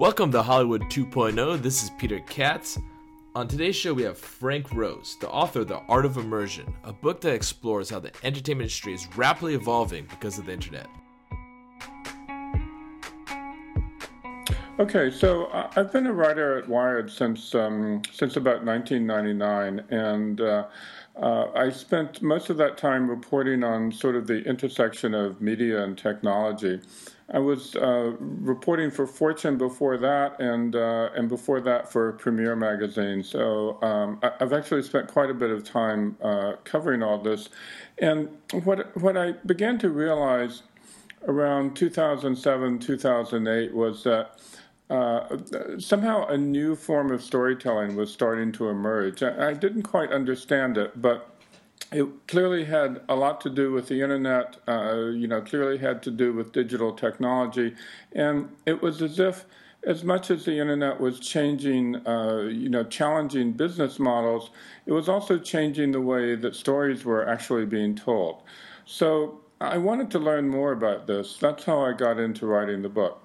Welcome to Hollywood 2.0. This is Peter Katz. On today's show, we have Frank Rose, the author of The Art of Immersion, a book that explores how the entertainment industry is rapidly evolving because of the internet. Okay, so uh, I've been a writer at Wired since um, since about 1999, and uh, uh, I spent most of that time reporting on sort of the intersection of media and technology. I was uh, reporting for Fortune before that, and uh, and before that for Premiere magazine. So um, I, have actually spent quite a bit of time uh, covering all this. And what what I began to realize around 2007, 2008 was that. Uh, somehow a new form of storytelling was starting to emerge. I, I didn't quite understand it, but it clearly had a lot to do with the internet, uh, you know, clearly had to do with digital technology. And it was as if, as much as the internet was changing, uh, you know, challenging business models, it was also changing the way that stories were actually being told. So I wanted to learn more about this. That's how I got into writing the book.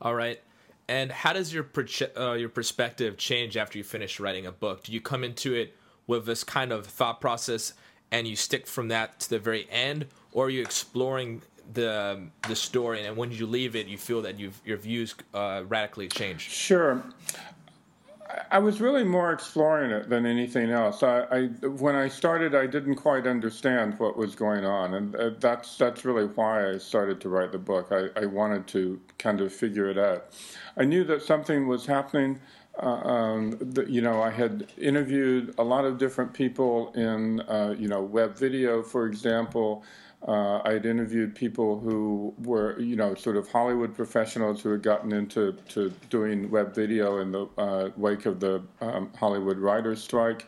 All right. And how does your uh, your perspective change after you finish writing a book? Do you come into it with this kind of thought process and you stick from that to the very end, or are you exploring the the story and when you leave it, you feel that you've, your views uh, radically change? Sure. I was really more exploring it than anything else. I, I, when I started, I didn't quite understand what was going on, and uh, that's that's really why I started to write the book. I, I wanted to kind of figure it out. I knew that something was happening uh, um, the, you know, I had interviewed a lot of different people in, uh, you know, web video, for example. Uh, I had interviewed people who were, you know, sort of Hollywood professionals who had gotten into to doing web video in the uh, wake of the um, Hollywood writers' strike,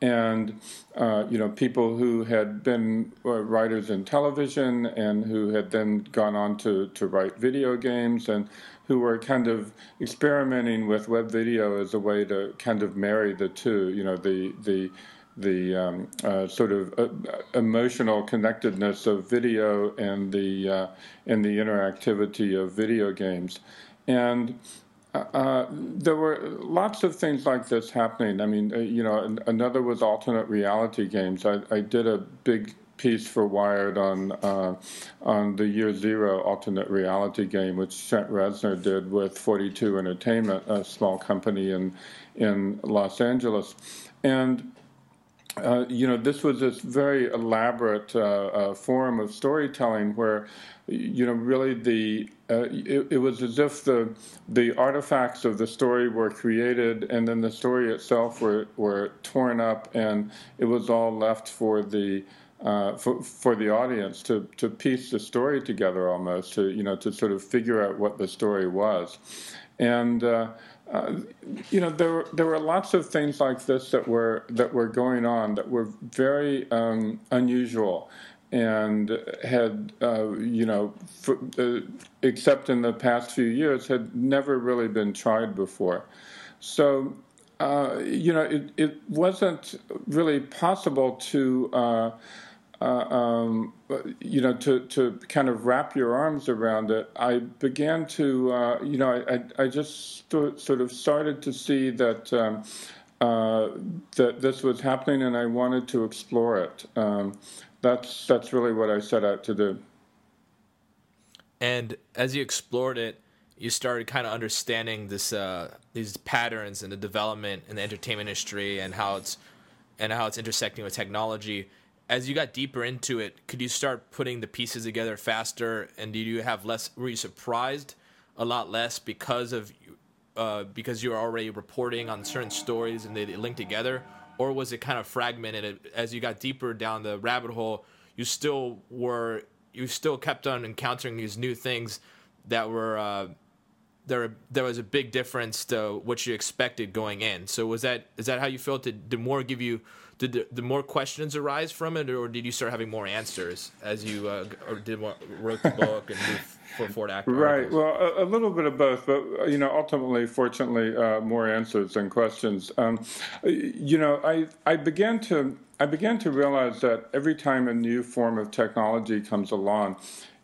and uh, you know, people who had been uh, writers in television and who had then gone on to to write video games and who were kind of experimenting with web video as a way to kind of marry the two. You know, the the the um, uh, sort of uh, emotional connectedness of video and the uh, and the interactivity of video games, and. Uh, uh there were lots of things like this happening. I mean, uh, you know, another was alternate reality games. I, I did a big piece for Wired on uh, on the Year Zero alternate reality game, which Trent Reznor did with 42 Entertainment, a small company in in Los Angeles, and. Uh, you know, this was this very elaborate uh, uh, form of storytelling where, you know, really the uh, it, it, was as if the the artifacts of the story were created and then the story itself were were torn up and it was all left for the uh, for, for the audience to, to piece the story together almost to you know to sort of figure out what the story was. And uh, uh, you know there were there were lots of things like this that were that were going on that were very um, unusual and had uh, you know for, uh, except in the past few years had never really been tried before. So uh, you know it, it wasn't really possible to uh, um, you know, to, to kind of wrap your arms around it, I began to, uh, you know, I, I just st- sort of started to see that um, uh, that this was happening, and I wanted to explore it. Um, that's that's really what I set out to do. And as you explored it, you started kind of understanding this uh, these patterns and the development in the entertainment industry and how it's and how it's intersecting with technology as you got deeper into it, could you start putting the pieces together faster? And did you have less? Were you surprised a lot less because of uh, because you were already reporting on certain stories and they linked together, or was it kind of fragmented as you got deeper down the rabbit hole? You still were you still kept on encountering these new things that were uh, there. There was a big difference to what you expected going in. So was that is that how you felt? Did, did more give you did the, the, more questions arise from it, or did you start having more answers as you uh, or did wrote the book and moved for Fort Act? Right. Well, a, a, little bit of both, but you know, ultimately, fortunately, uh, more answers than questions. Um, you know, I I began to I began to realize that every time a new form of technology comes along,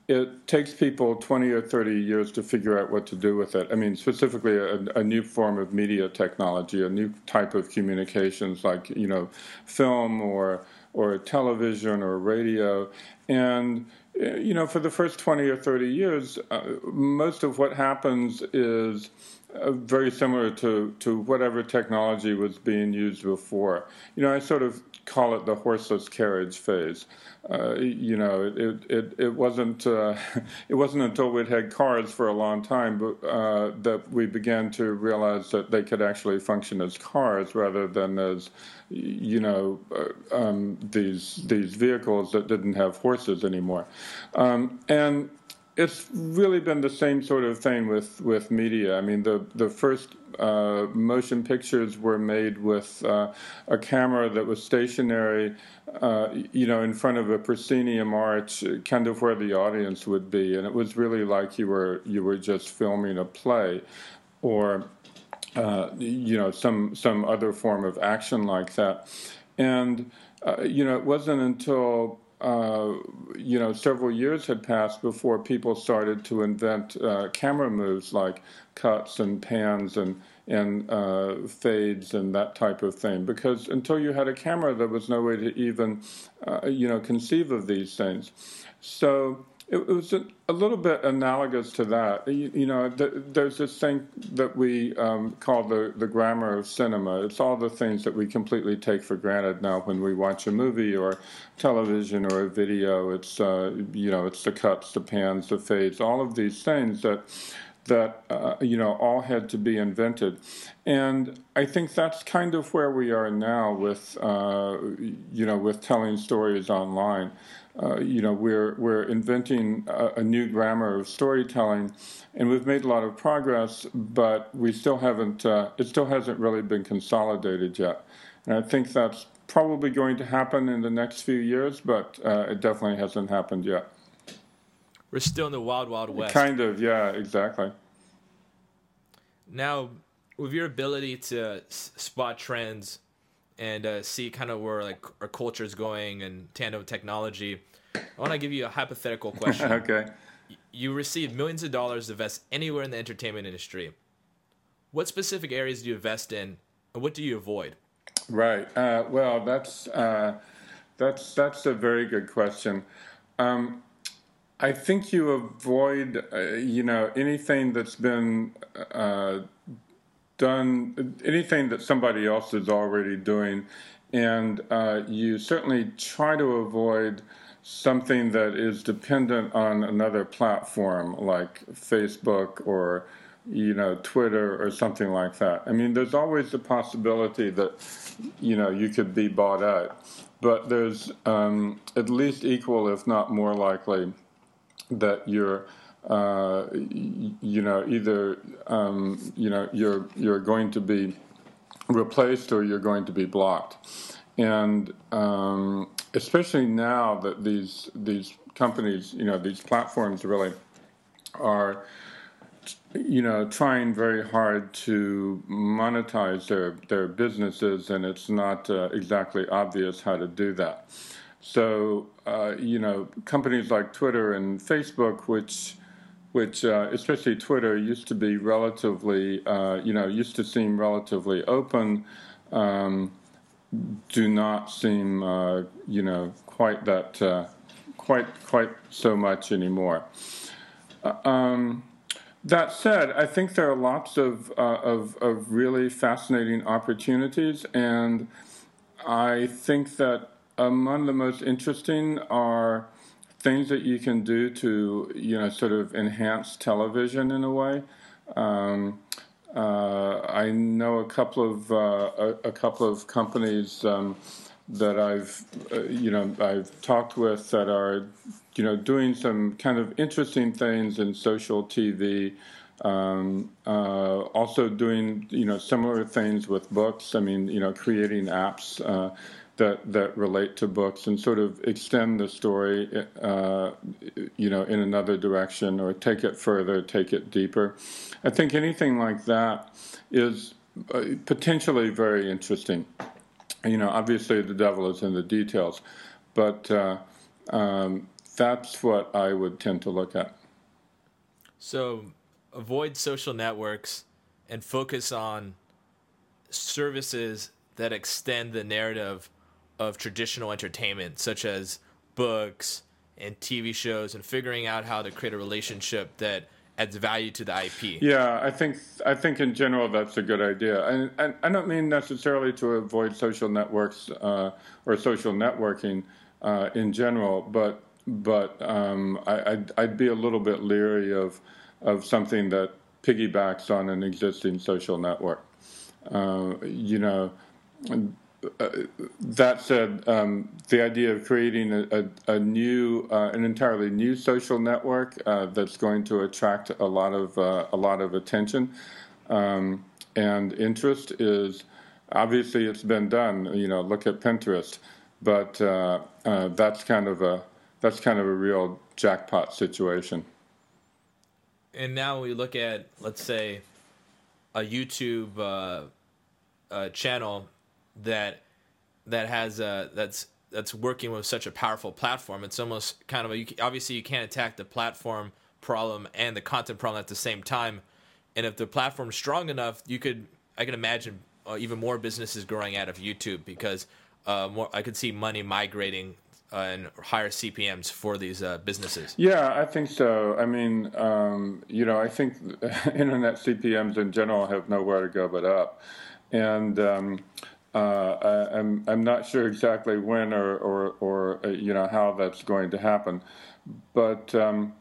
it takes people 20 or 30 years to figure out what to do with it. I mean, specifically a, a, new form of media technology, a new type of communications like, you know, film or, or television or radio. And, you know, for the first 20 or 30 years, uh, most of what happens is uh, very similar to, to whatever technology was being used before. You know, I sort of call it the horseless carriage phase. Uh, you know, it it, it wasn't uh, it wasn't until we'd had cars for a long time uh, that we began to realize that they could actually function as cars rather than as you know uh, um, these these vehicles that didn't have horses anymore, um, and it's really been the same sort of thing with, with media. I mean, the the first uh, motion pictures were made with uh, a camera that was stationary, uh, you know, in front of a proscenium arch, kind of where the audience would be, and it was really like you were you were just filming a play, or uh, you know, some some other form of action like that, and uh, you know, it wasn't until uh, you know, several years had passed before people started to invent uh, camera moves like cuts and pans and and uh, fades and that type of thing. Because until you had a camera, there was no way to even, uh, you know, conceive of these things. So it, was a, little bit analogous to that. You, you know, the, there's this thing that we um, call the, the grammar of cinema. It's all the things that we completely take for granted now when we watch a movie or television or a video. It's uh, you know, it's the cuts, the pans, the fades, all of these things that that uh, you know all had to be invented, and I think that's kind of where we are now with uh, you know with telling stories online. Uh, you know, we're we're inventing a, a, new grammar of storytelling, and we've made a lot of progress, but we still haven't. Uh, it still hasn't really been consolidated yet, and I think that's probably going to happen in the next few years, but uh, it definitely hasn't happened yet. We're still in the wild, wild west. Kind of, yeah, exactly. Now, with your ability to s- spot trends and uh, see kind of where like our culture is going and tandem technology. I want to give you a hypothetical question. okay. You receive millions of dollars to invest anywhere in the entertainment industry. What specific areas do you invest in, and what do you avoid? Right. Uh, well, that's uh, that's that's a very good question. Um, I think you avoid, uh, you know, anything that's been uh, done anything that somebody else is already doing, and uh, you certainly try to avoid something that is dependent on another platform like Facebook or you know Twitter or something like that. I mean, there's always the possibility that you know you could be bought out, but there's um, at least equal, if not more likely, that you're uh, you know, either um, you know you're you're going to be replaced or you're going to be blocked, and um, especially now that these these companies, you know, these platforms really are you know trying very hard to monetize their their businesses and it's not uh, exactly obvious how to do that. So uh, you know companies like Twitter and Facebook which which uh, especially Twitter used to be relatively, uh, you know, used to seem relatively open, um, do not seem, uh, you know, quite that, uh, quite quite so much anymore. Uh, um, that said, I think there are lots of, uh, of, of really fascinating opportunities, and I think that among the most interesting are things that you can do to you know sort of enhance television in a way. Um, uh, I know a couple of uh, a, a, couple of companies um, that I've uh, you know I've talked with that are you know doing some kind of interesting things in social TV. Um, uh, also doing you know similar things with books. I mean you know creating apps uh, that that relate to books and sort of extend the story, uh, you know, in another direction or take it further, take it deeper. I think anything like that is uh, potentially very interesting. You know, obviously the devil is in the details, but uh, um, that's what I would tend to look at. So avoid social networks and focus on services that extend the narrative of traditional entertainment, such as books and TV shows, and figuring out how to create a relationship that adds value to the IP. Yeah, I think I think in general that's a good idea, and, and I don't mean necessarily to avoid social networks uh, or social networking uh, in general, but but um, I, I'd, I'd be a little bit leery of of something that piggybacks on an existing social network. Uh, you know, that said, um, the idea of creating a, a, a new, uh, an entirely new social network uh, that's going to attract a lot of uh, a lot of attention um, and interest is obviously it's been done. You know, look at Pinterest, but uh, uh, that's kind of a that's kind of a real jackpot situation. And now we look at, let's say, a YouTube channel that that has uh, that's that's working with such a powerful platform. It's almost kind of a, you, obviously you can't attack the platform problem and the content problem at the same time. And if the platform's strong enough, you could I can imagine uh, even more businesses growing out of YouTube because uh, more I could see money migrating uh, and higher CPMS for these uh, businesses. Yeah, I think so. I mean, um, you know, I think internet CPMS in general have nowhere to go but up, and um, uh, I, am I'm not sure exactly when or or, or uh, you know how that's going to happen, but um,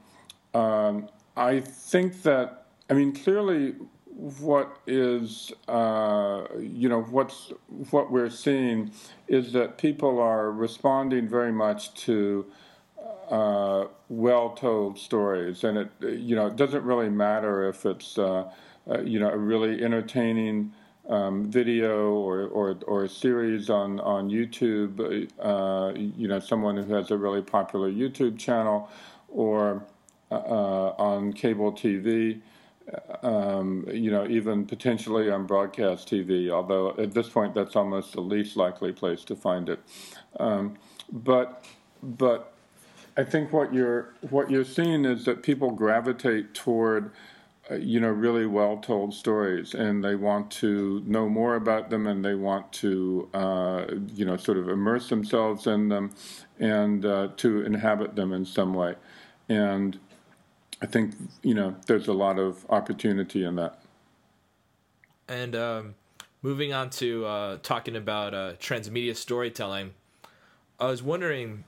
um, I think that I mean clearly what is uh, you know what's what we're seeing is that people are responding very much to uh, well-told stories, and it you know it doesn't really matter if it's uh, uh you know a really entertaining um, video or, or, or a series on, on YouTube, uh, you know, someone who has a really popular YouTube channel or uh, on cable TV, um, you know, even potentially on broadcast TV, although at this point that's almost the least likely place to find it. Um, but, but I think what you're, what you're seeing is that people gravitate toward uh, you know, really well told stories, and they want to know more about them, and they want to, uh, you know, sort of immerse themselves in them, and uh, to inhabit them in some way. And I think you know, there's a lot of opportunity in that. And um, moving on to uh, talking about uh, transmedia storytelling, I was wondering.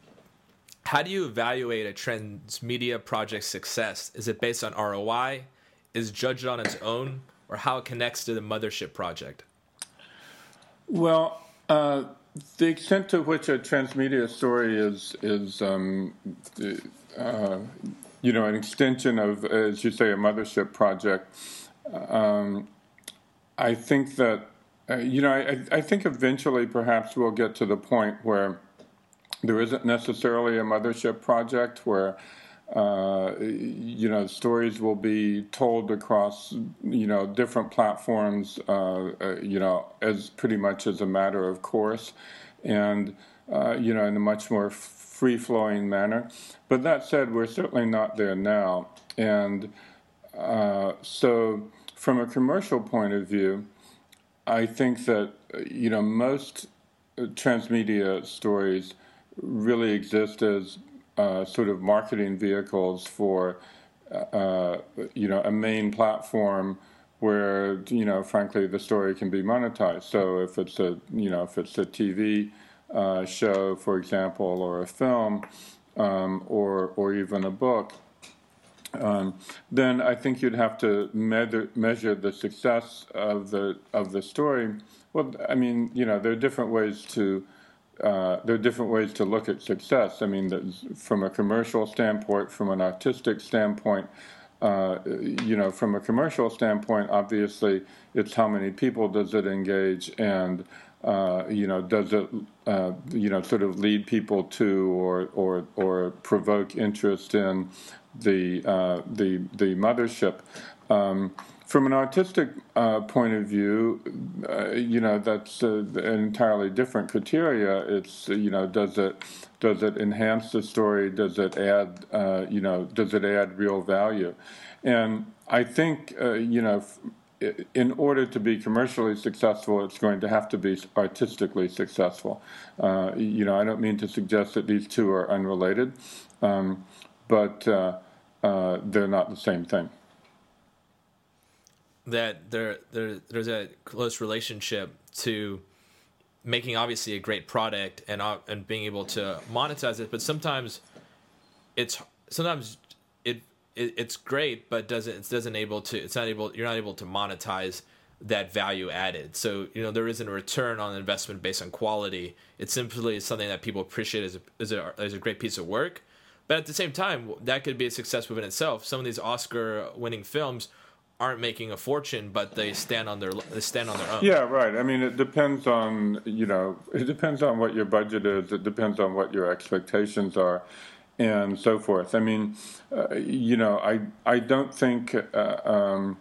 How do you evaluate a transmedia project's success? Is it based on ROI? Is judged on its own or how it connects to the mothership project? Well, uh, the extent to which a transmedia story is is um, uh, you know an extension of, as you say, a mothership project. Um, I think that uh, you know I, I think eventually perhaps we'll get to the point where there isn't necessarily a mothership project where uh, you know, stories will be told across, you know, different platforms, uh, uh, you know, as pretty much as a matter of course, and, uh, you know, in a much more free flowing manner. But that said, we're certainly not there now. And uh, so, from a commercial point of view, I think that, you know, most transmedia stories really exist as uh, sort of marketing vehicles for uh, you know a main platform where you know frankly the story can be monetized. So if it's a you know if it's a TV uh, show, for example, or a film, um, or or even a book. Um, then I think you'd have to measure the success of the of the story. Well, I mean, you know, there are different ways to uh, there are different ways to look at success. I mean, from a commercial standpoint, from an artistic standpoint, uh, you know, from a commercial standpoint, obviously, it's how many people does it engage, and uh, you know, does it, uh, you know, sort of lead people to or or or provoke interest in the uh, the the mothership. Um, from an artistic uh, point of view, uh, you know that's uh, an entirely different criteria. It's you know does it does it enhance the story? Does it add uh, you know does it add real value? And I think uh, you know in order to be commercially successful, it's going to have to be artistically successful. Uh, you know, I don't mean to suggest that these two are unrelated, um, but uh, uh, they're not the same thing. That there, there, there's a close relationship to making obviously a great product and uh, and being able to monetize it, but sometimes it's sometimes it, it's great, but doesn't it doesn't able to it's not able you're not able to monetize that value added. So you know there isn't a return on investment based on quality. It simply is something that people appreciate as a, as a as a great piece of work. But at the same time, that could be a success within itself. Some of these Oscar-winning films aren't making a fortune, but they stand on their they stand on their own. Yeah, right. I mean, it depends on you know it depends on what your budget is. It depends on what your expectations are and so forth. I mean, uh, you know, I I don't think uh, um,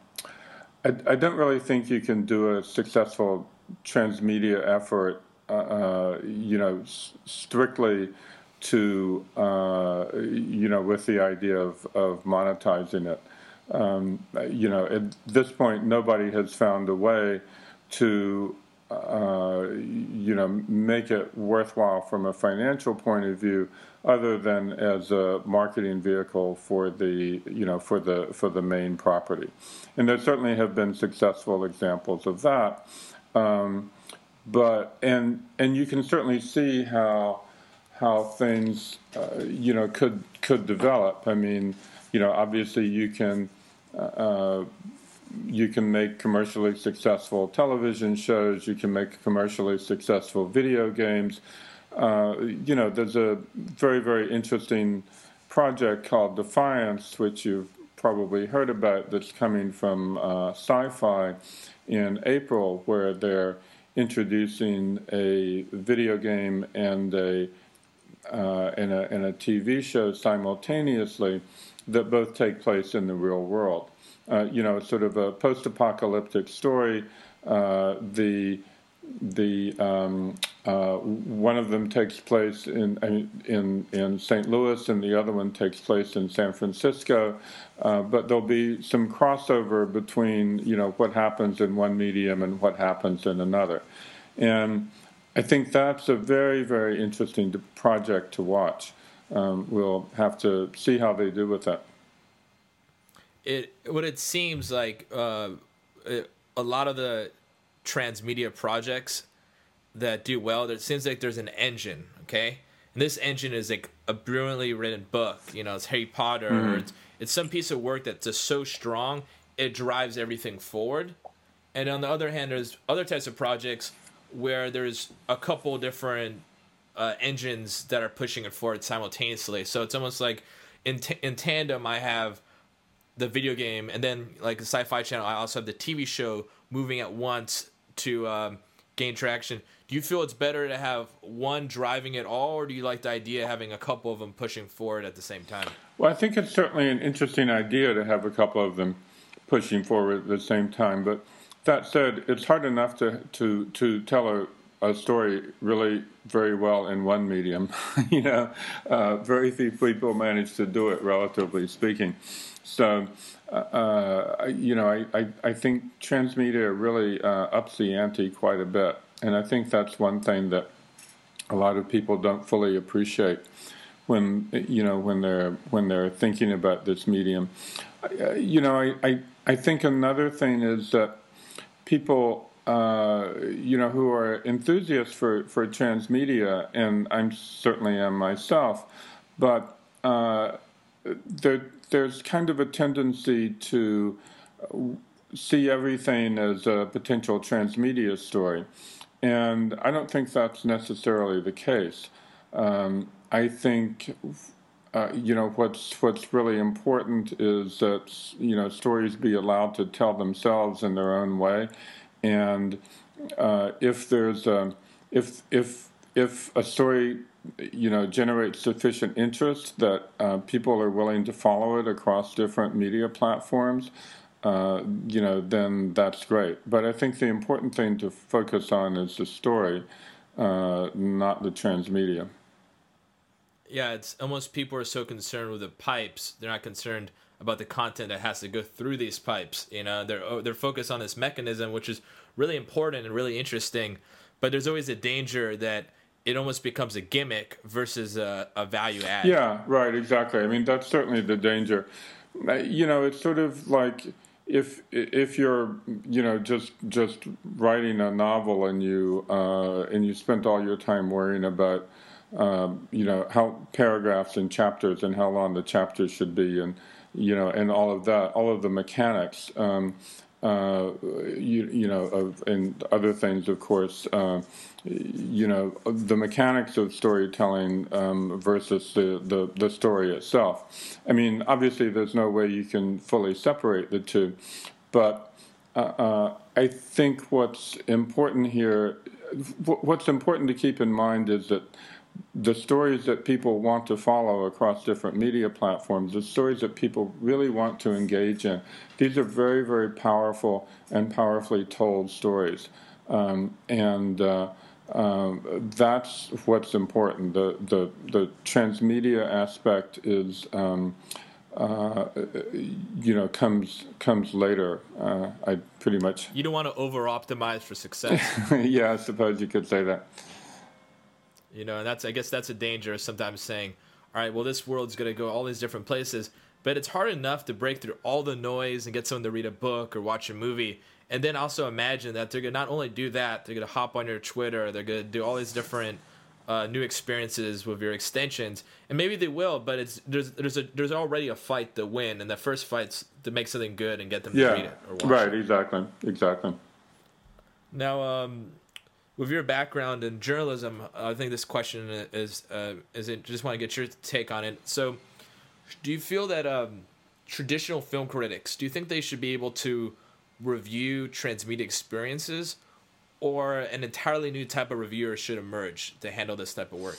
I, I, don't really think you can do a successful transmedia effort, uh, uh you know, s- strictly to uh, you know with the idea of of monetizing it. Um, you know, at this point, nobody has found a way to uh, you know, make it worthwhile from a financial point of view, other than as a marketing vehicle for the, you know, for the for the main property. And there certainly have been successful examples of that. Um, but and and you can certainly see how how things, uh, you know, could could develop. I mean, you know, obviously you can. Uh, you can make commercially successful television shows, you can make commercially successful video games. Uh, you know, there's a very, very interesting project called Defiance, which you've probably heard about, that's coming from uh, Syfy in April, where they're introducing a video game and a, uh, and a, and a TV show simultaneously that both take place in the real world uh, you know, sort of a post-apocalyptic story. Uh, the the um, uh, one of them takes place in in in St. Louis, and the other one takes place in San Francisco. Uh, but there'll be some crossover between you know what happens in one medium and what happens in another, and I think that's a very very interesting project to watch. Um, we'll have to see how they do with that it what it seems like uh, it, a lot of the transmedia projects that do well, it seems like there's an engine, okay? And this engine is like a brilliantly written book. You know, it's Harry Potter. Mm-hmm. It's, it's some piece of work that's just so strong it drives everything forward. And on the other hand, there's other types of projects where there's a couple different uh, engines that are pushing it forward simultaneously. So it's almost like in t- in tandem, I have the video game, and then like the Sci-Fi Channel, I also have the TV show moving at once to um, gain traction. Do you feel it's better to have one driving it all, or do you like the idea of having a couple of them pushing forward at the same time? Well, I think it's certainly an interesting idea to have a couple of them pushing forward at the same time. But that said, it's hard enough to to to tell a a story really very well in one medium. you know, uh, very few people manage to do it, relatively speaking. So, uh, uh, you know, I, I, I, think transmedia really uh, ups the ante quite a bit. And I think that's one thing that a lot of people don't fully appreciate when you know when they're when they're thinking about this medium. Uh, you know, I, I, I think another thing is that people uh, you know who are enthusiasts for for transmedia, and I'm certainly am myself, but uh, there there's kind of a tendency to see everything as a potential transmedia story. And I don't think that's necessarily the case. Um, I think, uh, you know, what's what's really important is that you know stories be allowed to tell themselves in their own way, and uh, if there's a, if if if a story you know generates sufficient interest that uh, people are willing to follow it across different media platforms, uh, you know, then that's great. But I think the important thing to focus on is the story, uh, not the transmedia. Yeah, it's almost people are so concerned with the pipes, they're not concerned about the content that has to go through these pipes. You know, they're oh, they're focused on this mechanism, which is really important and really interesting. But there's always a danger that it almost becomes a gimmick versus a, a value add. Yeah, right, exactly. I mean, that's certainly the danger. Uh, you know, it's sort of like if if you're you know just just writing a novel and you uh, and you spent all your time worrying about um, you know how paragraphs and chapters and how long the chapters should be and you know, and all of that, all of the mechanics, um, uh, you, you know, of, and other things, of course, uh, you know, the mechanics of storytelling um, versus the, the, the, story itself. I mean, obviously, there's no way you can fully separate the two, but uh, uh I think what's important here, what's important to keep in mind is that the stories that people want to follow across different media platforms, the stories that people really want to engage in, these are very, very powerful and powerfully told stories. Um, and uh, um, that's what's important. The, the, the transmedia aspect is. Um, uh, you know, comes comes later. Uh, I pretty much. You don't want to over optimize for success. yeah, I suppose you could say that. You know, and that's I guess that's a danger sometimes saying, all right, well this world's gonna go all these different places, but it's hard enough to break through all the noise and get someone to read a book or watch a movie. And then also imagine that they're gonna not only do that, they're gonna hop on your Twitter, they're gonna do all these different uh, new experiences with your extensions, and maybe they will. But it's there's there's a there's already a fight to win, and the first fight's to make something good and get them yeah, to read it or watch right, it. Right, exactly, exactly. Now, um, with your background in journalism, I think this question is uh, is it. Just want to get your take on it. So, do you feel that um, traditional film critics do you think they should be able to review transmedia experiences, or an entirely new type of reviewer should emerge to handle this type of work?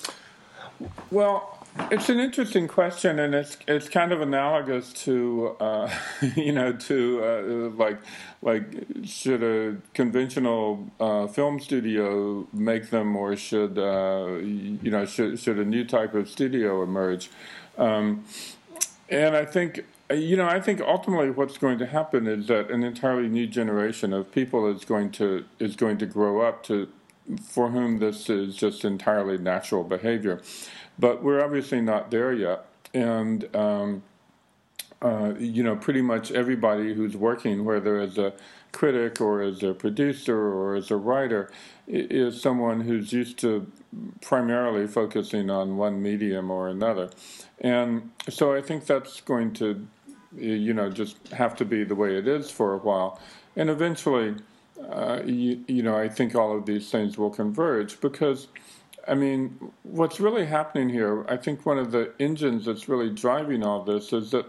Well, it's an interesting question, and it's it's kind of analogous to uh, you know to uh, like like should a conventional uh, film studio make them, or should uh, you know should should a new type of studio emerge? Um, and I think you know I think ultimately what's going to happen is that an entirely new generation of people is going to is going to grow up to for whom this is just entirely natural behavior. But we're obviously not there yet. And, um, uh, you know, pretty much everybody who's working, whether as a critic or as a producer or as a writer, is someone who's used to primarily focusing on one medium or another. And so I think that's going to, you know, just have to be the way it is for a while. And eventually, uh, you, you know, I think all of these things will converge because I mean, what's really happening here, I think one of the engines that's really driving all this is that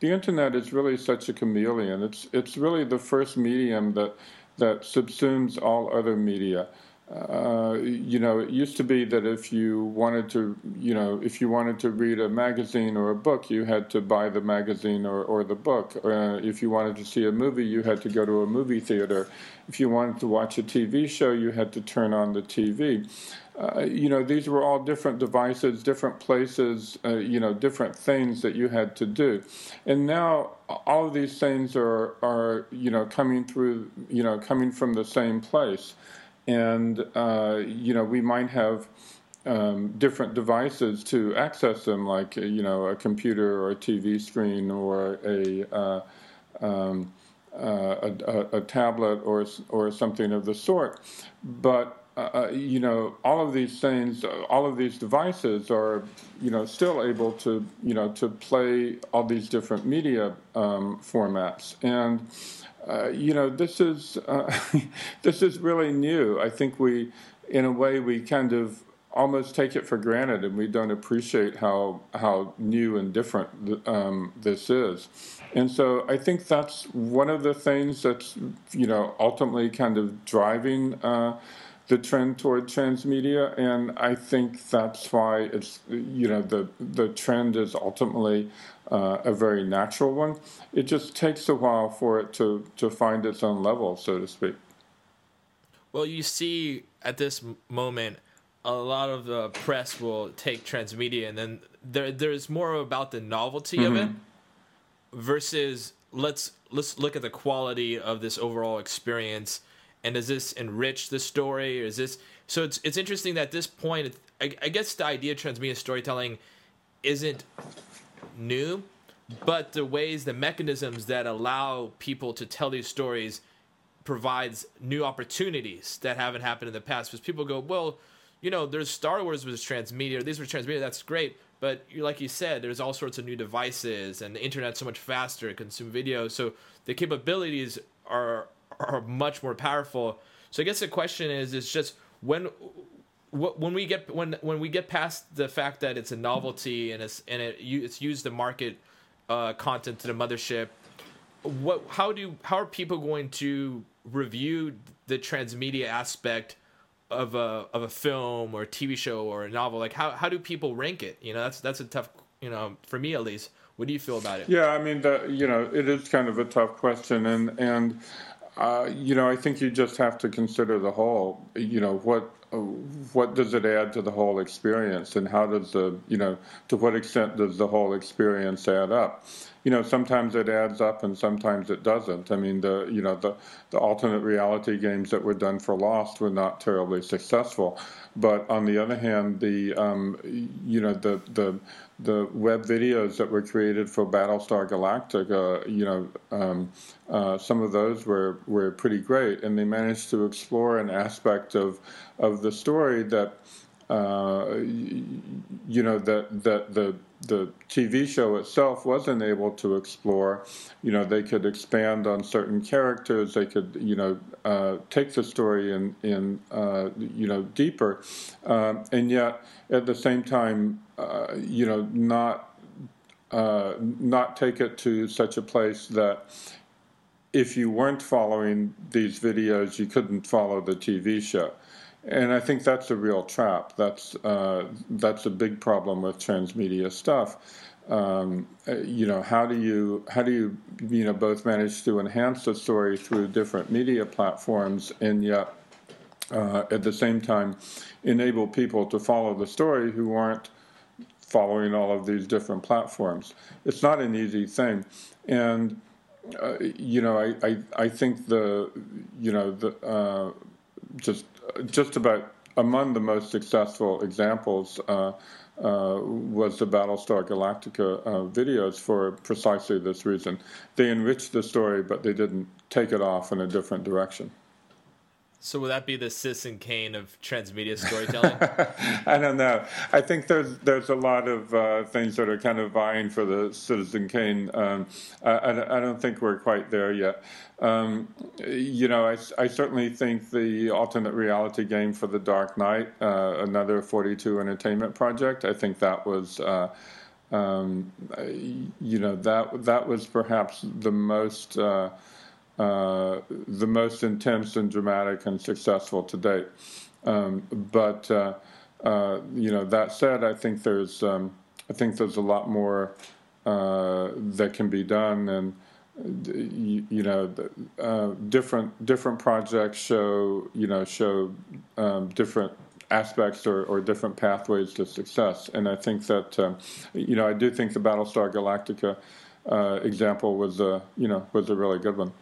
the internet is really such a chameleon. It's it's really the first medium that that subsumes all other media. Uh, you know, it used to be that if you wanted to, you know, if you wanted to read a magazine or a book, you had to buy the magazine or, or the book. Uh, if you wanted to see a movie, you had to go to a movie theater. If you wanted to watch a TV show, you had to turn on the TV. Uh, you know, these were all different devices, different places, uh, you know, different things that you had to do. And now all of these things are, are you know, coming through, you know, coming from the same place. And, uh, you know, we might have um, different devices to access them, like, uh, you know, a computer or a TV screen or a, uh, um, a, a, a tablet or, or something of the sort. But uh, uh, you know, all of these things, uh, all of these devices are, you know, still able to, you know, to play all these different media um, formats. And, uh, you know, this is uh, this is really new. I think we, in a way, we kind of almost take it for granted, and we don't appreciate how how new and different um, this is. And so I think that's one of the things that's, you know, ultimately kind of driving the trend toward transmedia, and I think that's why it's you know the the trend is ultimately uh, a very natural one. It just takes a while for it to to find its own level, so to speak. Well, you see at this moment, a lot of the press will take transmedia, and then there there's more about the novelty mm-hmm. of it mm-hmm. versus let's let's look at the quality of this overall experience and does this enrich the story or is this so it's it's interesting that at this point I, I guess the idea of transmedia storytelling isn't new but the ways the mechanisms that allow people to tell these stories provides new opportunities that haven't happened in the past because people go well you know there's star wars was transmedia these were transmedia that's great but like you said, there's all sorts of new devices, and the internet's so much faster to consume video. So the capabilities are are much more powerful. So I guess the question is, is just when when we get when when we get past the fact that it's a novelty and it's and it it's used to market uh, content to the mothership. What how do how are people going to review the transmedia aspect of a of a film or a TV show or a novel? Like how how do people rank it? You know, that's that's a tough you know for me at least. What do you feel about it? Yeah, I mean, the, you know, it is kind of a tough question, and and uh, you know, I think you just have to consider the whole. You know, what what does it add to the whole experience, and how does the you know to what extent does the whole experience add up? you know, sometimes it adds up and sometimes it doesn't. I mean, the you know the the alternate reality games that were done for Lost were not terribly successful, but on the other hand, the um, you know the the the web videos that were created for Battlestar Galactica, you know, um, uh, some of those were, were pretty great, and they managed to explore an aspect of of the story that uh, you know that that the the TV show itself wasn't able to explore. You know, they could expand on certain characters. They could, you know, uh, take the story in, in uh, you know, deeper, um, and yet at the same time, uh, you know, not uh, not take it to such a place that if you weren't following these videos, you couldn't follow the TV show. And I think that's a real trap. That's uh, that's a big problem with transmedia stuff. Um, uh, you know, how do you how do you you know both manage to enhance the story through different media platforms and yet uh, at the same time enable people to follow the story who aren't following all of these different platforms? It's not an easy thing, and uh, you know, I, I I think the you know the uh, just just about among the most successful examples uh, uh, was the Battlestar Galactica uh, videos for precisely this reason. They enriched the story, but they didn't take it off in a different direction. So would that be the Citizen Kane of transmedia storytelling? I don't know. I think there's there's a lot of uh, things that are kind of vying for the Citizen Kane. Um, I, I, don't think we're quite there yet. Um, you know, I, I, certainly think the alternate reality game for the Dark Knight, uh, another 42 Entertainment project. I think that was. Uh, um, you know that that was perhaps the most uh, uh, the most intense and dramatic and successful to date. Um, but uh, uh, you know, that said, I think there's um, I think there's a lot more uh, that can be done, and you, you know, uh, different different projects show you know show um, different aspects or, or, different pathways to success. And I think that um, you know I do think the Battlestar Galactica example was a you know was a really good one.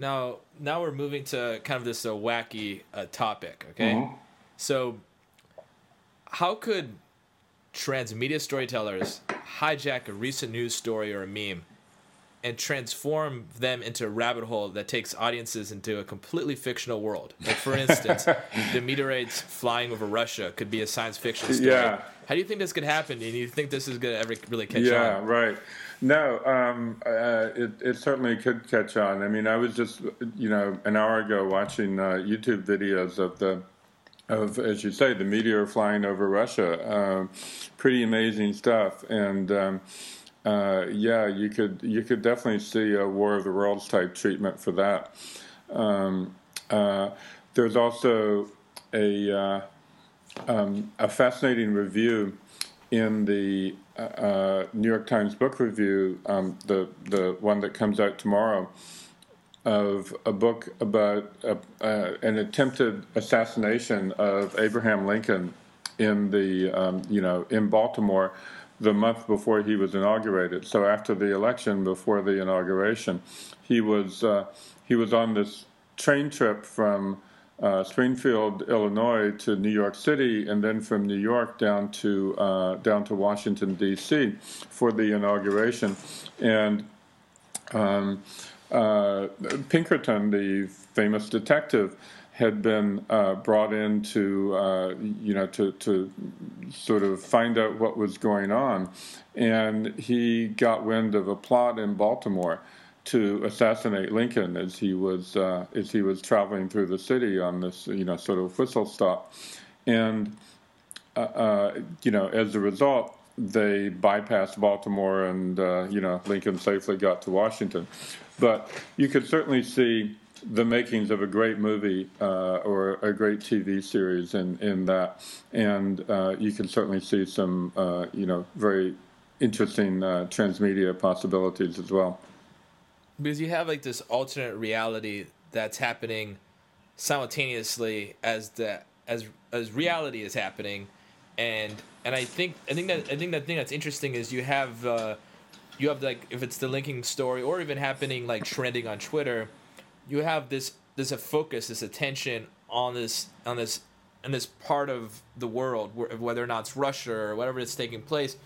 Now, now we're moving to kind of this uh, wacky uh, topic. Okay, mm-hmm. so how could transmedia storytellers hijack a recent news story or a meme and transform them into a rabbit hole that takes audiences into a completely fictional world. Like for instance, the meteorites flying over Russia could be a science fiction story. Yeah. How do you think this could happen? And you think this is going to ever really catch yeah, on? Yeah, right. No, um, uh, it, it certainly could catch on. I mean, I was just, you know, an hour ago watching uh, YouTube videos of the, of as you say, the meteor flying over Russia. Uh, pretty amazing stuff, and um, uh, yeah, you could you could definitely see a War of the Worlds type treatment for that. Um, uh, there's also a uh, um, a fascinating review in the uh, uh, New York Times Book Review, um, the the one that comes out tomorrow, of a book about a, uh, an attempted assassination of Abraham Lincoln in the um, you know in Baltimore the month before he was inaugurated. So after the election, before the inauguration, he was uh, he was on this train trip from uh, Springfield, Illinois, to New York City, and then from New York down to uh, down to Washington D.C. for the inauguration, and. Um, uh, Pinkerton, the famous detective, had been uh, brought in to, uh, you know, to, to sort of find out what was going on. And he got wind of a plot in Baltimore to assassinate Lincoln as he was uh, as he was traveling through the city on this, you know, sort of whistle stop. And uh, uh, you know, as a result, they bypassed Baltimore, and uh, you know, Lincoln safely got to Washington. But you could certainly see the makings of a great movie uh, or a great TV series in, in that. And uh, you can certainly see some, you know, very interesting transmedia possibilities as well. Because you have like this alternate reality that's happening simultaneously as the as as reality is happening, and and I think I think that I think that thing that's interesting is you have uh, you have like if it's the Lincoln story or even happening like trending on Twitter you have this this a focus, this attention on this on this in this part of the world, whether or not it's Russia or whatever it's taking place.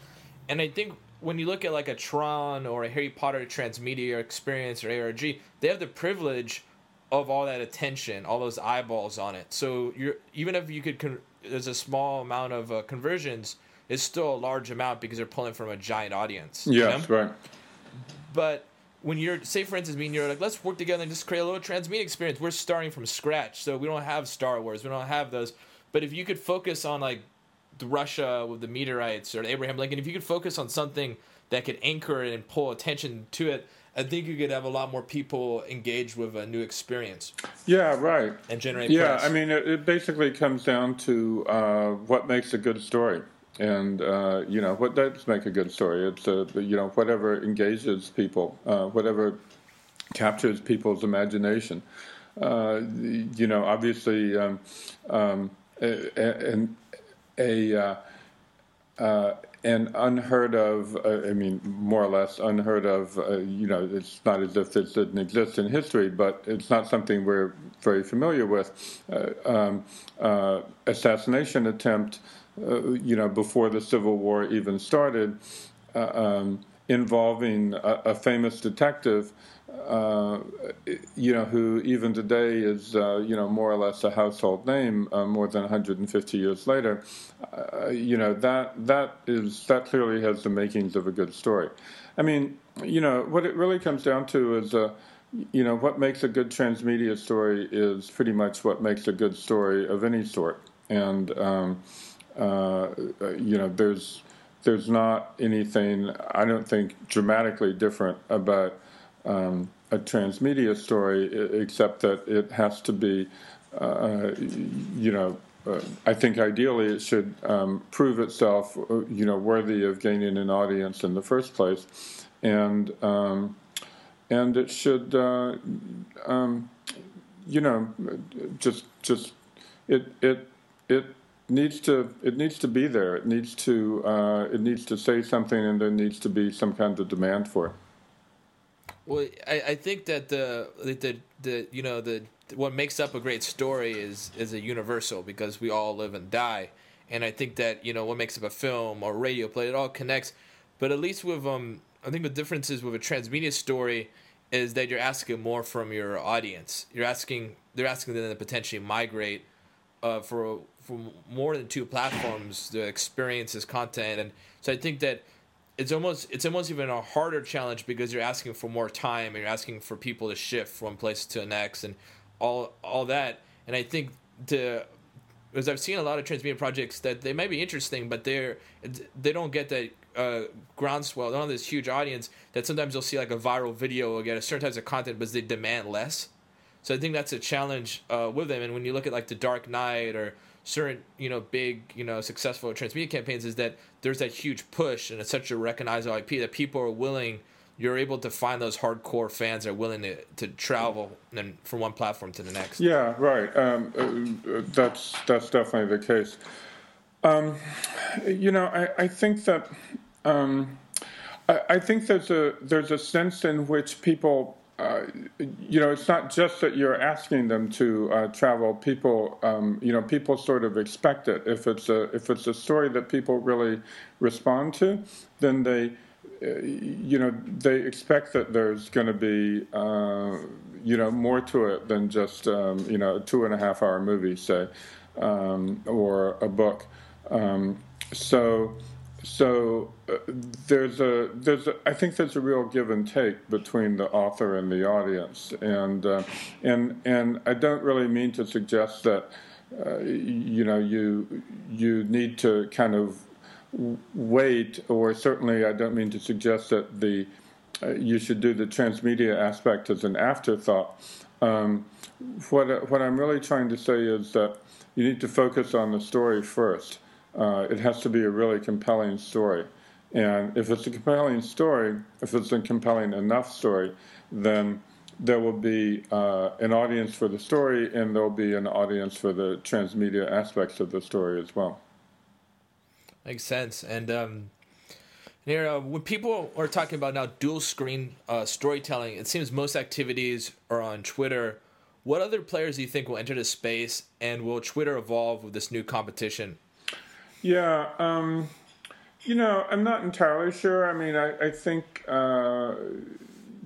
And I think when you look at like a Tron or a Harry Potter transmedia experience or ARG, they have the privilege of all that attention, all those eyeballs on it. So you're even if you could, con- there's a small amount of uh, conversions, it's still a large amount because they're pulling from a giant audience. Yes, you know? right. But when you're say for instance me and you're like let's work together and just create a little transmedia experience we're starting from scratch so we don't have star wars we don't have those but if you could focus on like the russia with the meteorites or abraham lincoln if you could focus on something that could anchor it and pull attention to it i think you could have a lot more people engaged with a new experience yeah right and generate yeah press. i mean it, it, basically comes down to uh, what makes a good story and uh, you know what does make a good story. It's uh, you know whatever engages people, uh, whatever captures people's imagination. Uh, you know, obviously, um, um, and a, a uh, an unheard of, uh, I mean, more or less unheard of, uh, you know, it's not as if this didn't exist in history, but it's not something we're very familiar with. Uh, um, uh, assassination attempt uh, you know, before the Civil War even started, uh, um, involving a, a, famous detective, uh, you know, who even today is, uh, you know, more or less a household name uh, more than 150 years later. Uh, you know, that that is that clearly has the makings of a good story. I mean, you know, what it really comes down to is. you know, what makes a good transmedia story is pretty much what makes a good story of any sort. And, um, uh, you know, there's there's not anything I don't think dramatically different about um, a transmedia story, except that it has to be, uh, you know. Uh, I think ideally it should um, prove itself, uh, you know, worthy of gaining an audience in the first place, and um, and it should, uh, um, you know, just just it it it needs to it needs to be there. It needs to uh, it needs to say something, and there needs to be some kind of demand for it. Well, I, I think that the the the you know the what makes up a great story is is a universal because we all live and die, and I think that you know what makes up a film or radio play it all connects. But at least with um, I think the difference is with a transmedia story is that you're asking more from your audience. You're asking they're asking them to potentially migrate uh, for for more than two platforms the experiences content and so i think that it's almost it's almost even a harder challenge because you're asking for more time and you're asking for people to shift from place to the next and all all that and i think the because I've seen a lot of transmedia projects that they might be interesting, but they're they don't get that uh, groundswell. They don't have this huge audience that sometimes you'll see like a viral video or get a certain types of content, but they demand less. So I think that's a challenge uh, with them. And when you look at like the Dark Knight or certain you know big you know successful transmedia campaigns, is that there's that huge push and it's such a recognizable IP that people are willing. You're able to find those hardcore fans that are willing to, to travel from one platform to the next. Yeah, right. Um, uh, that's that's definitely the case. Um, you know, I, I think that um, I, I, think there's a there's a sense in which people, uh, you know, it's not just that you're asking them to uh, travel. People, um, you know, people sort of expect it. If it's a if it's a story that people really respond to, then they. Uh, you know, they expect that there's going to be, uh, you know, more to it than just, um, you know, a two and a half hour movie, say, um, or a book. Um, so, so uh, there's a there's a, I think there's a real give and take between the author and the audience, and uh, and and I don't really mean to suggest that uh, you know you you need to kind of wait, or certainly I don't mean to suggest that the uh, you should do the transmedia aspect as an afterthought. Um, what what I'm really trying to say is that you need to focus on the story first uh, it has to be a really compelling story. And if it's a compelling story, if it's a compelling enough story, then there will be uh, an audience for the story and there will be an audience for the transmedia aspects of the story as well. Makes sense. And um, here, uh, when people are talking about now dual screen uh, storytelling, it seems most activities are on Twitter. What other players do you think will enter the space, and will Twitter evolve with this new competition? Yeah, um, you know, I'm not entirely sure. I mean, I, I think uh,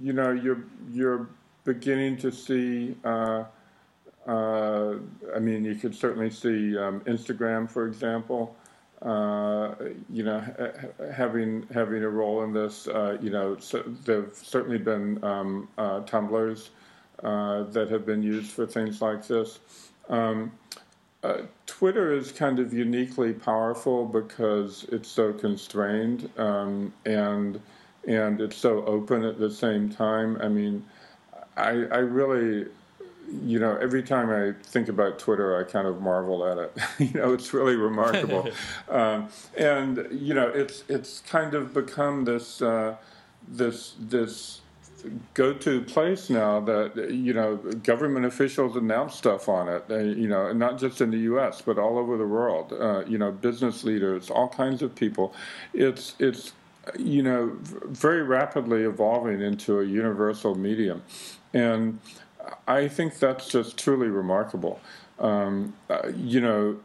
you know you're you're beginning to see. Uh, uh, I mean, you could certainly see um, Instagram, for example. Uh, you know, ha- having having a role in this. Uh, you know, so there've certainly been um, uh, Tumblrs that have been used for things like this. Um, uh, Twitter is kind of uniquely powerful because it's so constrained um, and and it's so open at the same time. I mean, I, I really, you know, every time I think about Twitter, I kind of marvel at it. you know, it's really remarkable, um, and you know, it's it's kind of become this uh, this this go-to place now that you know government officials announce stuff on it. Uh, you know, not just in the U.S. but all over the world. Uh, you know, business leaders, all kinds of people. It's it's you know very rapidly evolving into a universal medium, and I think that's just truly remarkable. Um, uh, you know,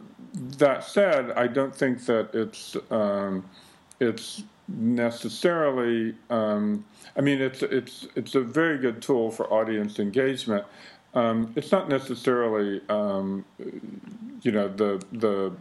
that said, I don't think that it's um, it's necessarily. Um, I mean, it's it's it's a very good tool for audience engagement. Um, it's not necessarily, um, you know, the the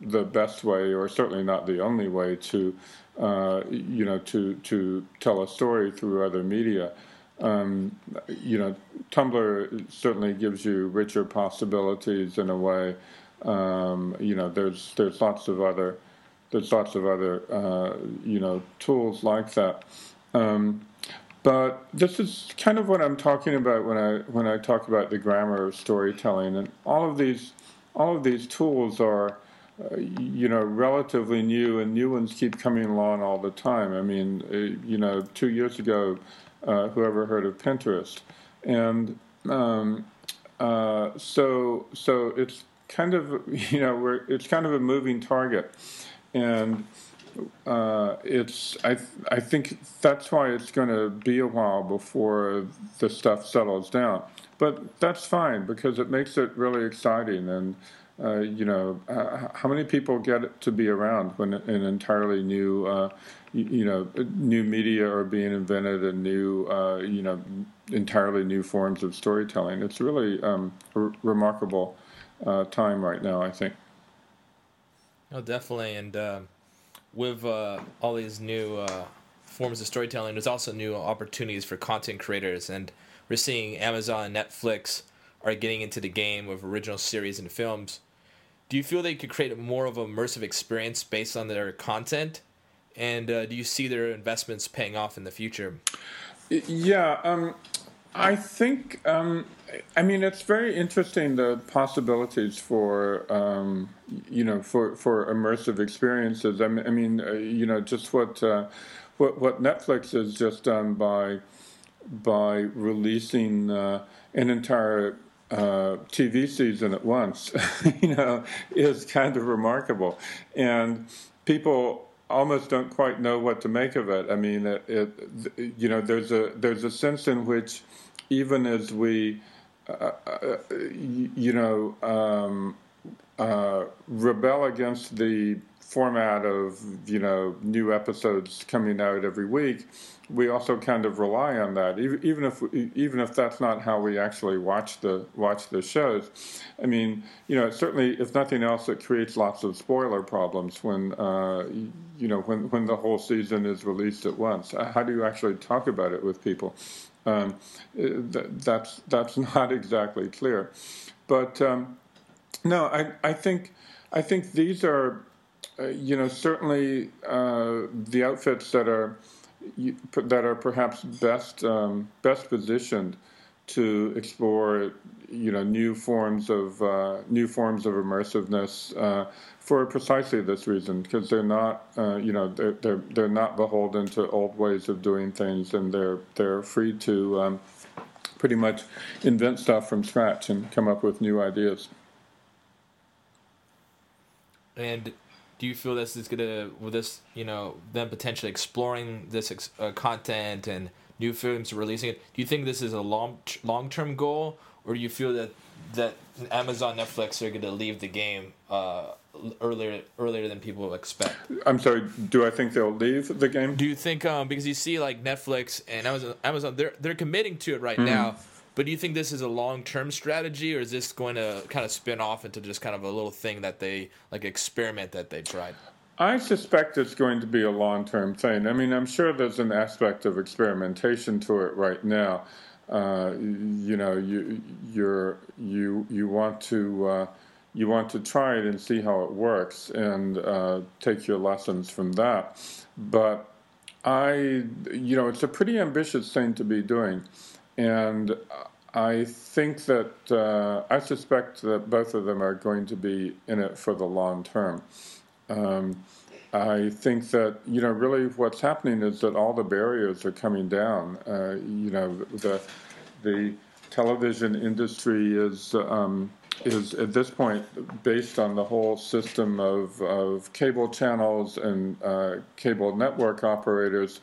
the best way, or certainly not the only way to, uh, you know, to to tell a story through other media. Um, you know, Tumblr certainly gives you richer possibilities in a way. Um, you know, there's there's lots of other there's lots of other uh, you know tools like that. Um, but this is kind of what I'm talking about when I when I talk about the grammar of storytelling, and all of these all of these tools are. Uh, you know, relatively new, and new ones keep coming along all the time. I mean, uh, you know, two years ago, uh, whoever heard of Pinterest, and um, uh, so so it's kind of you know it's kind of a moving target and uh, it's I I think that's why it's going to be a while before the stuff settles down. But that's fine because it makes it really exciting and. Uh, you know, uh, how many people get to be around when an entirely new, uh, you, know, new media are being invented and new, uh, you know, entirely new forms of storytelling? It's really um, a remarkable uh, time right now, I think. Oh, definitely. And uh, with uh, all these new uh, forms of storytelling, there's also new opportunities for content creators. And we're seeing Amazon and Netflix are getting into the game with original series and films. Do you feel they could create more of an immersive experience based on their content? And uh, do you see their investments paying off in the future? Yeah. Um, I think, um, I mean, it's very interesting the possibilities for, um, you know, for, for immersive experiences. I mean, I mean uh, you know, just what, uh, what what Netflix has just done by by releasing uh, an entire uh, TV season at once, you know, is kind of remarkable, and people almost don't quite know what to make of it. I mean, it, it you know, there's a there's a sense in which even as we, uh, uh, you know, um, uh, rebel against the format of you know new episodes coming out every week, we also kind of rely on that, even if even if that's not how we actually watch the watch the shows. I mean, you know, certainly, if nothing else, it creates lots of spoiler problems when uh, you know when when the whole season is released at once. How do you actually talk about it with people? Um, that's that's not exactly clear, but um, no, I I think I think these are uh, you know, certainly uh, the outfits that are that are perhaps best um, best positioned to explore, you know, new forms of uh, new forms of immersiveness uh, for precisely this reason, because they're not, uh, you know, they're, they're they're not beholden to old ways of doing things, and they're they're free to um, pretty much invent stuff from scratch and come up with new ideas. And do you feel this is gonna with this you know them potentially exploring this uh, content and new films releasing it do you think this is a long long term goal? Or do you feel that that amazon netflix are gonna leave the game uh, earlier earlier than people expect? I'm sorry do i think they'll leave the game? Do you think um, because you see like netflix and amazon amazon they're they're committing to it right mm-hmm. now but do you think this is a long term strategy, or is this going to kind of spin off into just kind of a little thing that they like experiment that they tried? I suspect it's going to be a long term thing. I mean, I'm sure there's an aspect of experimentation to it right now. Uh, you know, you you're you you want to uh, you want to try it and see how it works and uh, take your lessons from that. But I, you know, it's a pretty ambitious thing to be doing. And I think that uh, I suspect that both of them are going to be in it for the long term. Um, I think that you know really what's happening is that all the barriers are coming down. Uh, you know the the television industry is um, is at this point based on the whole system of, of cable channels and uh, cable network operators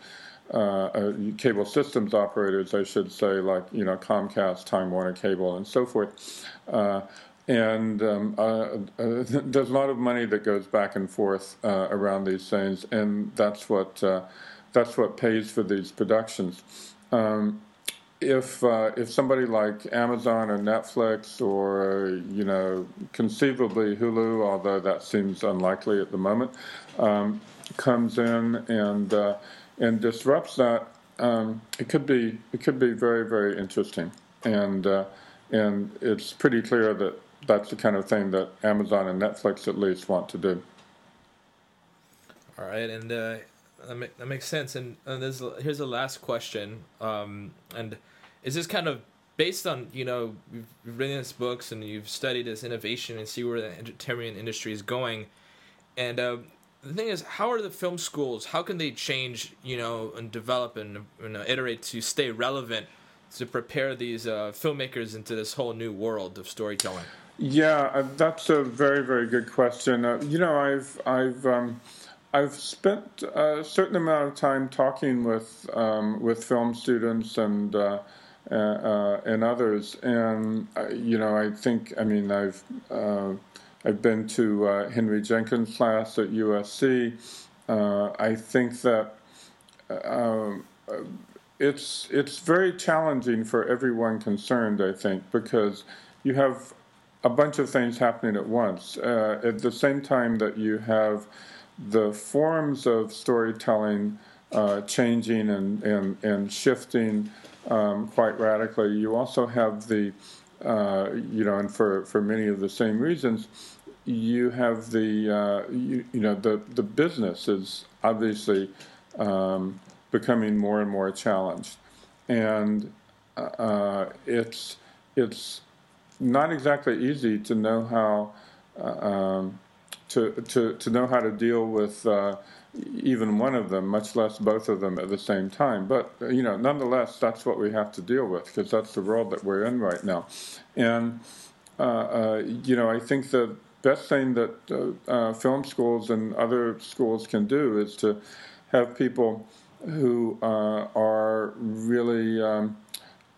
uh, uh, cable systems operators, I should say, like you know Comcast, Time Warner Cable, and so forth. Uh, and um, uh, uh, there's a lot of money that goes back and forth uh, around these things, and that's what that's what pays for these productions. Um, if if somebody like Amazon or Netflix or you know conceivably Hulu, although that seems unlikely at the moment, um, comes in and and disrupts that, um, it could be it could be very very interesting, and uh, and it's pretty clear that that's the kind of thing that Amazon and Netflix at least want to do. All right, and uh, that, make, that makes sense. And, and this, here's the last question. Um, and is this kind of based on you know you've, you've written these books and you've studied this innovation and see where the entertainment industry is going, and uh, the thing is, how are the film schools? How can they change, you know, and develop and you know, iterate to stay relevant to prepare these uh, filmmakers into this whole new world of storytelling? Yeah, uh, that's a very very good question. Uh, you know, I've I've um, I've spent a certain amount of time talking with um, with film students and. Uh, uh, uh and others, and you know, I think I mean I've I've been to uh, Henry Jenkins' class at USC. Uh, I think that um, it's it's very challenging for everyone concerned. I think because you have a bunch of things happening at once. Uh, at the same time that you have the forms of storytelling uh, changing and, and, and shifting um, quite radically, you also have the uh, you know, and for, for many of the same reasons, you have the uh, you, you, know the the business is obviously um, becoming more and more challenged, and uh, it's it's not exactly easy to know how uh, um, to, to to know how to deal with uh, even one of them, much less both of them at the same time. But you know, nonetheless, that's what we have to deal with because that's the world that we're in right now. And uh, uh, you know, I think the best thing that uh, uh, film schools and other schools can do is to have people who uh, are really. Um,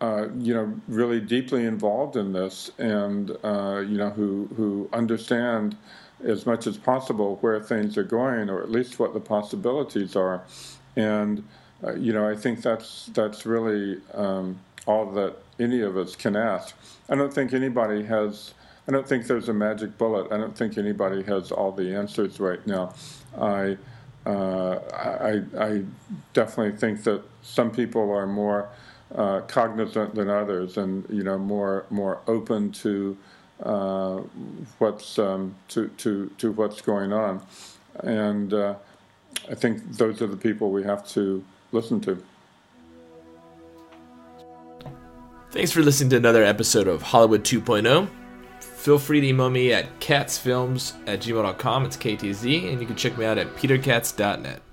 uh, you know, really deeply involved in this, and you know, who who understand as much as possible where things are going, or at least what the possibilities are. And uh, you know, I think that's that's really um, all that any of us can ask. I don't think anybody has. I don't think there's a magic bullet. I don't think anybody has all the answers right now. I uh, I, I definitely think that some people are more uh, cognizant than others, and you know more more open to uh, what's um, to, to to what's going on, and uh, I think those are the people we have to listen to. Thanks for listening to another episode of Hollywood 2.0. Feel free to email me at katzfilms at gmail.com. It's KTZ, and you can check me out at peterkatz.net.